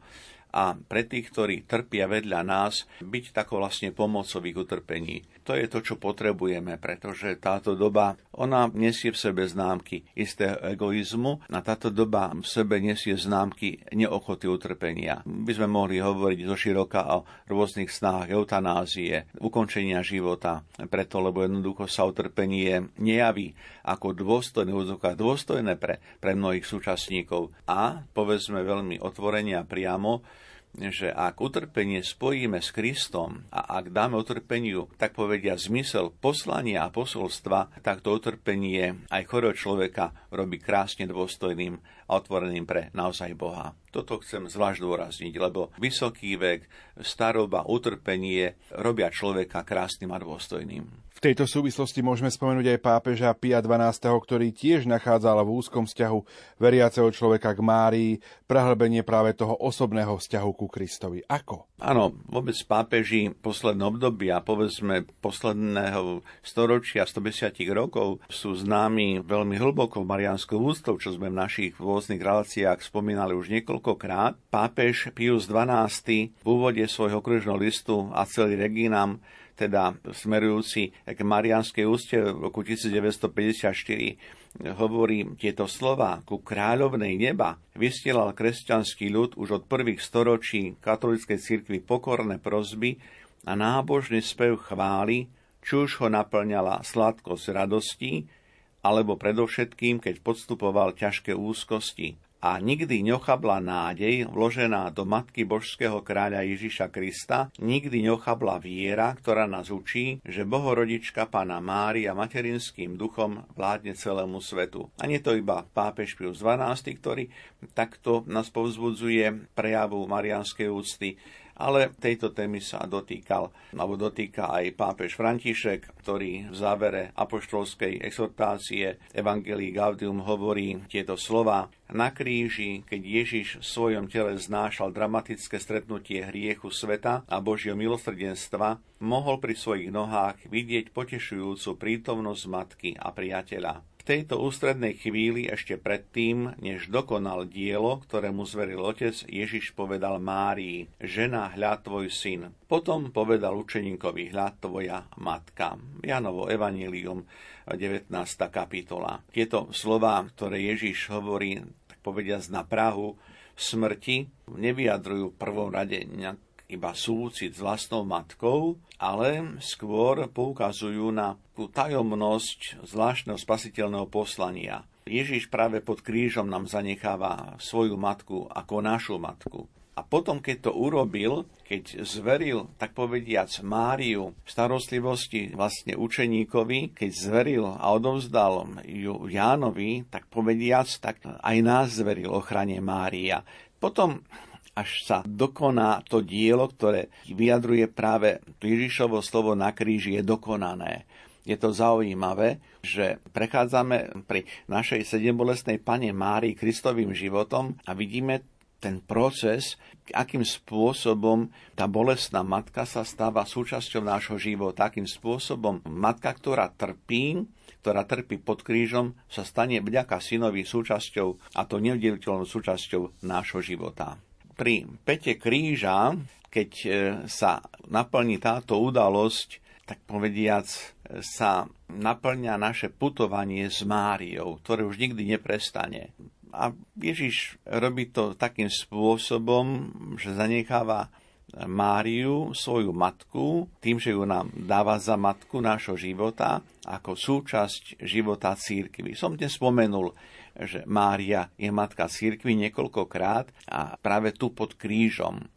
Speaker 3: a pre tých, ktorí trpia vedľa nás, byť takou vlastne pomocou ich utrpení. To je to, čo potrebujeme, pretože táto doba, ona nesie v sebe známky istého egoizmu a táto doba v sebe nesie známky neochoty utrpenia. By sme mohli hovoriť zo široka o rôznych snách eutanázie, ukončenia života, preto lebo jednoducho sa utrpenie nejaví ako dôstojné úzoka, dôstojné pre, pre mnohých súčasníkov a povedzme veľmi otvorene a priamo, že ak utrpenie spojíme s Kristom a ak dáme utrpeniu, tak povedia, zmysel poslania a posolstva, tak to utrpenie aj chorého človeka robí krásne dôstojným a otvoreným pre naozaj Boha. Toto chcem zvlášť dôrazniť, lebo vysoký vek, staroba, utrpenie robia človeka krásnym a dôstojným.
Speaker 2: V tejto súvislosti môžeme spomenúť aj pápeža Pia XII., ktorý tiež nachádzal v úzkom vzťahu veriaceho človeka k Márii prehlbenie práve toho osobného vzťahu ku Kristovi. Ako?
Speaker 3: Áno, vôbec pápeži posledné obdobia, povedzme posledného storočia, 150 rokov, sú známi veľmi hlboko marianskou ústou, čo sme v našich rôznych reláciách spomínali už niekoľkokrát. Pápež Pius XII v úvode svojho kružného listu a celý Reginam teda smerujúci k Marianskej úste v roku 1954 hovorí tieto slova. Ku kráľovnej neba, vystielal kresťanský ľud už od prvých storočí katolíckej cirkvi pokorné prozby a nábožný spev chvály, či už ho naplňala sladkosť radostí, alebo predovšetkým, keď podstupoval ťažké úzkosti a nikdy neochabla nádej vložená do Matky Božského kráľa Ježiša Krista, nikdy neochabla viera, ktorá nás učí, že Bohorodička Pána Mária materinským duchom vládne celému svetu. A nie to iba pápež Pius XII, ktorý takto nás povzbudzuje prejavu marianskej úcty, ale tejto témy sa dotýkal, alebo dotýka aj pápež František, ktorý v závere apoštolskej exhortácie Evangelii Gaudium hovorí tieto slova. Na kríži, keď Ježiš v svojom tele znášal dramatické stretnutie hriechu sveta a Božieho milosrdenstva, mohol pri svojich nohách vidieť potešujúcu prítomnosť matky a priateľa tejto ústrednej chvíli ešte predtým, než dokonal dielo, ktoré mu zveril otec, Ježiš povedal Márii, žena, hľa tvoj syn. Potom povedal učeníkovi, hľa tvoja matka. Janovo Evangelium, 19. kapitola. Tieto slova, ktoré Ježiš hovorí, tak povediať na Prahu, smrti, nevyjadrujú v prvom rade iba súcit s vlastnou matkou, ale skôr poukazujú na tú tajomnosť zvláštneho spasiteľného poslania. Ježiš práve pod krížom nám zanecháva svoju matku ako našu matku. A potom, keď to urobil, keď zveril, tak povediac, Máriu v starostlivosti vlastne učeníkovi, keď zveril a odovzdal ju Jánovi, tak povediac, tak aj nás zveril ochrane Mária. Potom až sa dokoná to dielo, ktoré vyjadruje práve Ježišovo slovo na kríži je dokonané. Je to zaujímavé, že prechádzame pri našej sedembolesnej pane Márii Kristovým životom a vidíme ten proces, akým spôsobom tá bolestná matka sa stáva súčasťou nášho života, akým spôsobom matka, ktorá trpí, ktorá trpí pod krížom, sa stane vďaka synovi súčasťou, a to neoddeliteľnou súčasťou nášho života pri pete kríža, keď e, sa naplní táto udalosť, tak povediac sa naplňa naše putovanie s Máriou, ktoré už nikdy neprestane. A Ježiš robí to takým spôsobom, že zanecháva Máriu, svoju matku, tým, že ju nám dáva za matku nášho života, ako súčasť života církvy. Som dnes spomenul že Mária je matka církvy niekoľkokrát a práve tu pod krížom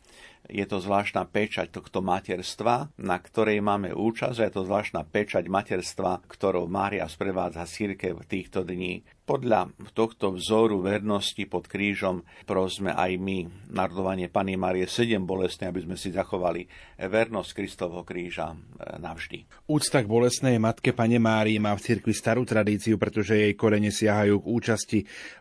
Speaker 3: je to zvláštna pečať tohto materstva, na ktorej máme účasť a je to zvláštna pečať materstva, ktorou Mária sprevádza církev týchto dní. Podľa tohto vzoru vernosti pod krížom prosme aj my narodovanie Pany Marie 7 bolestné, aby sme si zachovali vernosť Kristovho kríža e, navždy.
Speaker 2: Úcta k bolestnej matke Pane Márii má v cirkvi starú tradíciu, pretože jej korene siahajú k účasti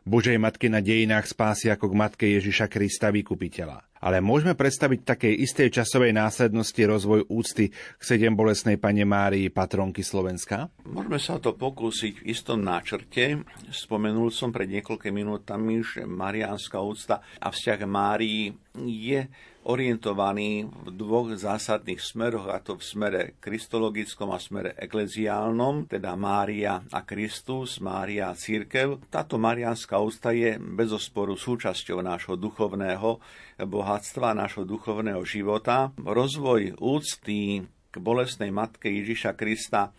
Speaker 2: Božej matky na dejinách spásy ako k matke Ježiša Krista vykupiteľa ale môžeme predstaviť takej istej časovej následnosti rozvoj úcty k sedem bolesnej pane Márii, patronky Slovenska?
Speaker 3: Môžeme sa to pokúsiť v istom náčrte. Spomenul som pred niekoľkými minútami, že mariánska úcta a vzťah Márii je orientovaný v dvoch zásadných smeroch, a to v smere kristologickom a smere ekleziálnom, teda Mária a Kristus, Mária a církev. Táto mariánska ústa je bezosporu súčasťou nášho duchovného bohatstva, nášho duchovného života. Rozvoj úcty k bolestnej matke Ježiša Krista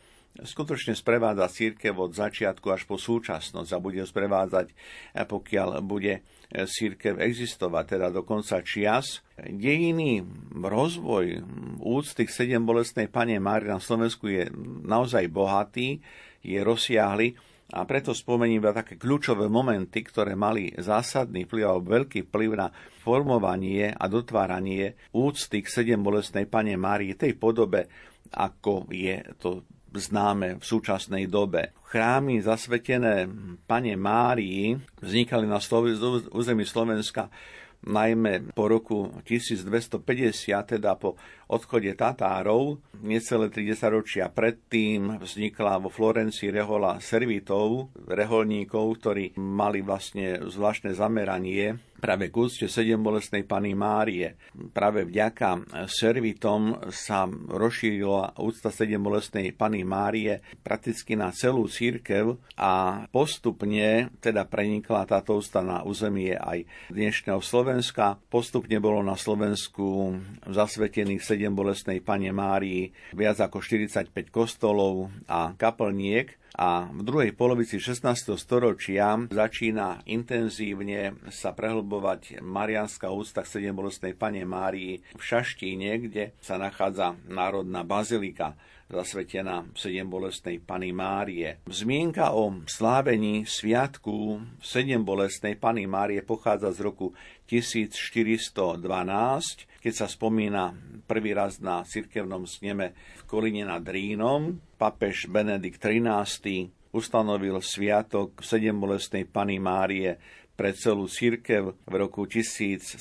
Speaker 3: skutočne sprevádza církev od začiatku až po súčasnosť a bude sprevádzať, pokiaľ bude církev existovať, teda do konca čias. Dejiny, rozvoj úcty k sedem bolestnej pane Mári na Slovensku je naozaj bohatý, je rozsiahly a preto spomením iba také kľúčové momenty, ktoré mali zásadný vplyv alebo veľký vplyv na formovanie a dotváranie úcty k sedem bolestnej pane Márii tej podobe, ako je to známe v súčasnej dobe. Chrámy zasvetené Pane Márii vznikali na území Slovenska najmä po roku 1250, teda po odchode Tatárov, necelé 30 ročia predtým vznikla vo Florencii rehola servitov, reholníkov, ktorí mali vlastne zvláštne zameranie práve k úcte sedem bolestnej Pany Márie. Práve vďaka servitom sa rozšírila úcta sedem bolestnej Pany Márie prakticky na celú církev a postupne teda prenikla táto ústa na územie aj dnešného Slovenska. Postupne bolo na Slovensku zasvetených sedem bolestnej Pane Márii viac ako 45 kostolov a kaplniek a v druhej polovici 16. storočia začína intenzívne sa prehlbovať marianská ústa k sedembolestnej pane Márii v Šaštíne, kde sa nachádza Národná bazilika zasvetená sedem bolestnej Pany Márie. Zmienka o slávení sviatku sedem bolestnej Pany Márie pochádza z roku 1412, keď sa spomína prvý raz na cirkevnom sneme v Kolíne nad Rínom. Papež Benedikt XIII ustanovil sviatok sedembolestnej Pany Márie pre celú církev v roku 1727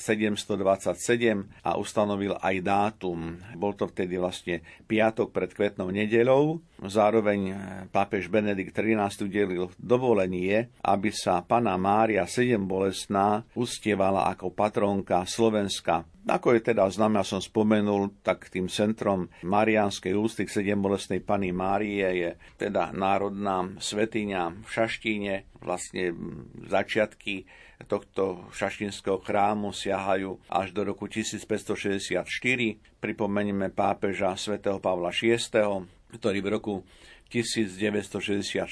Speaker 3: a ustanovil aj dátum. Bol to vtedy vlastne piatok pred kvetnou nedelou. Zároveň pápež Benedikt XIII udelil dovolenie, aby sa pana Mária sedem bolestná ustievala ako patronka Slovenska. Ako je teda známe, ja som spomenul, tak tým centrom Mariánskej ústy k bolestnej Pany Márie je teda národná svetiňa v Šaštíne. Vlastne začiatky tohto šaštinského chrámu siahajú až do roku 1564. Pripomenieme pápeža svätého Pavla VI, ktorý v roku 1964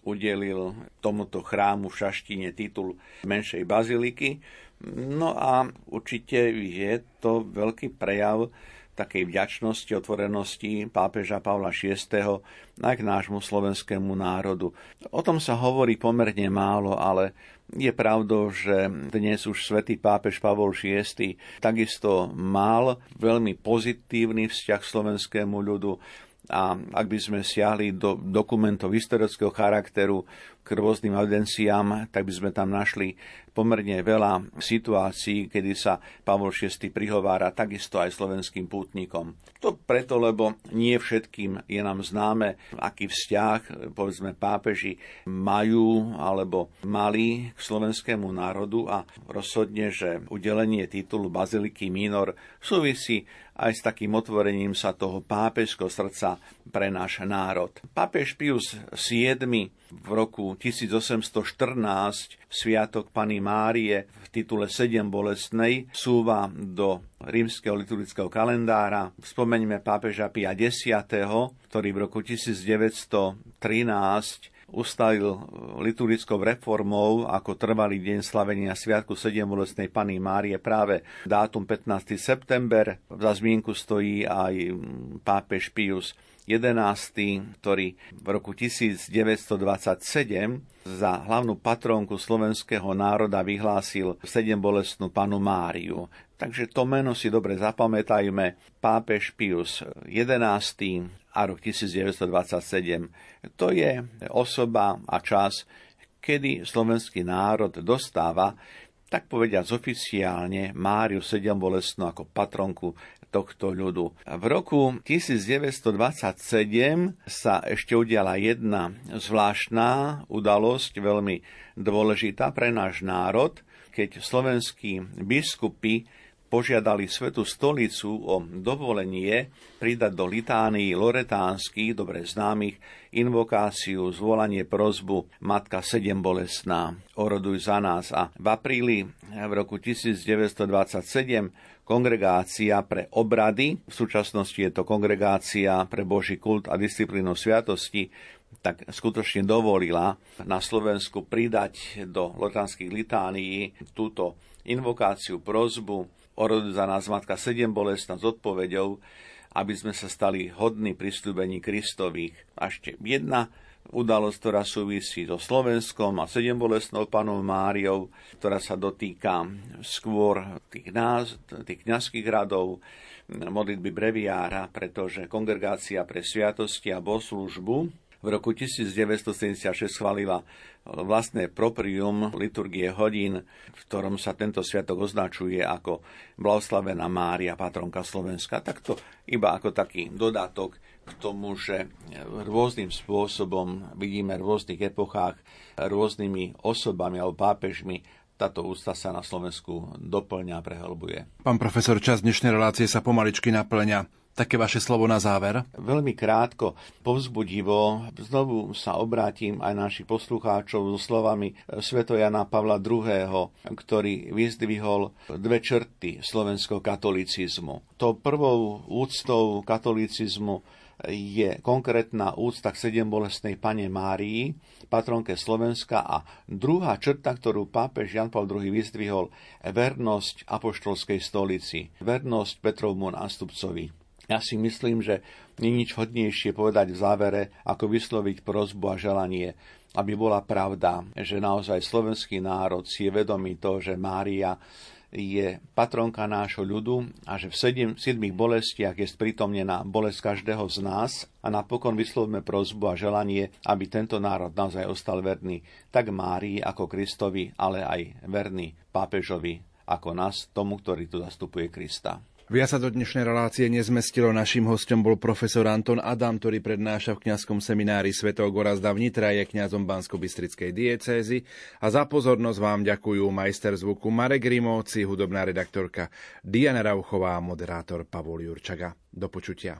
Speaker 3: udelil tomuto chrámu v Šaštine titul menšej baziliky No a určite je to veľký prejav takej vďačnosti, otvorenosti pápeža Pavla VI. aj k nášmu slovenskému národu. O tom sa hovorí pomerne málo, ale je pravdou, že dnes už svätý pápež Pavol VI takisto mal veľmi pozitívny vzťah slovenskému ľudu a ak by sme siahli do dokumentov historického charakteru k rôznym audenciám, tak by sme tam našli pomerne veľa situácií, kedy sa Pavol VI prihovára takisto aj slovenským pútnikom. To preto, lebo nie všetkým je nám známe, aký vzťah, povedzme, pápeži majú alebo mali k slovenskému národu a rozhodne, že udelenie titulu Baziliky Minor súvisí aj s takým otvorením sa toho pápežského srdca pre náš národ. Pápež Pius VII v roku 1814 Sviatok Pany Márie v titule 7 bolestnej súva do rímskeho liturgického kalendára. Spomeňme pápeža Pia X, ktorý v roku 1913 ustalil liturgickou reformou ako trvalý deň slavenia Sviatku 7 bolestnej Pany Márie práve dátum 15. september. Za zmienku stojí aj pápež Pius 11., ktorý v roku 1927 za hlavnú patrónku slovenského národa vyhlásil sedem bolestnú panu Máriu. Takže to meno si dobre zapamätajme. Pápež Pius XI a rok 1927. To je osoba a čas, kedy slovenský národ dostáva tak povediať oficiálne Máriu Sedembolestnú ako patronku tohto ľudu. V roku 1927 sa ešte udiala jedna zvláštna udalosť, veľmi dôležitá pre náš národ, keď slovenskí biskupy požiadali Svetú stolicu o dovolenie pridať do litánií loretánskych, dobre známych, invokáciu, zvolanie prozbu Matka sedem bolesná, oroduj za nás. A v apríli v roku 1927 kongregácia pre obrady, v súčasnosti je to kongregácia pre Boží kult a disciplínu sviatosti, tak skutočne dovolila na Slovensku pridať do lotanských litánií túto invokáciu, prozbu, orodu za nás Matka sedem bolestná s odpoveďou, aby sme sa stali hodní pristúbení Kristových. A ešte jedna udalosť, ktorá súvisí so Slovenskom a sedembolesnou panou Máriou, ktorá sa dotýka skôr tých, nás, tých kniazských radov, modlitby breviára, pretože kongregácia pre sviatosti a bohoslužbu v roku 1976 schválila vlastné proprium liturgie hodín, v ktorom sa tento sviatok označuje ako blahoslavená Mária, patronka Slovenska. Takto iba ako taký dodatok k tomu, že rôznym spôsobom vidíme v rôznych epochách rôznymi osobami alebo pápežmi táto ústa sa na Slovensku doplňa a prehlbuje.
Speaker 2: Pán profesor, čas dnešnej relácie sa pomaličky naplňa. Také vaše slovo na záver?
Speaker 3: Veľmi krátko, povzbudivo. Znovu sa obrátim aj našich poslucháčov so slovami svetojana Pavla II., ktorý vyzdvihol dve črty slovenského katolicizmu. To prvou úctou katolicizmu je konkrétna úcta k sedem bolestnej pane Márii, patronke Slovenska a druhá črta, ktorú pápež Jan Paul II vyzdvihol, vernosť apoštolskej stolici, vernosť Petrovmu nástupcovi. Ja si myslím, že nie nič hodnejšie povedať v závere, ako vysloviť prozbu a želanie, aby bola pravda, že naozaj slovenský národ si je vedomý toho, že Mária je patronka nášho ľudu a že v sedm, siedmých bolestiach je sprítomnená bolesť každého z nás a napokon vyslovíme prozbu a želanie, aby tento národ naozaj ostal verný tak Márii ako Kristovi, ale aj verný pápežovi ako nás, tomu, ktorý tu zastupuje Krista.
Speaker 2: Viac sa do dnešnej relácie nezmestilo. Naším hostom bol profesor Anton Adam, ktorý prednáša v kňazskom seminári Svetého Gorazda v Nitra, je kňazom Bansko-Bystrickej diecézy. A za pozornosť vám ďakujú majster zvuku Marek Rimovci, hudobná redaktorka Diana Rauchová a moderátor Pavol Jurčaga. Do počutia.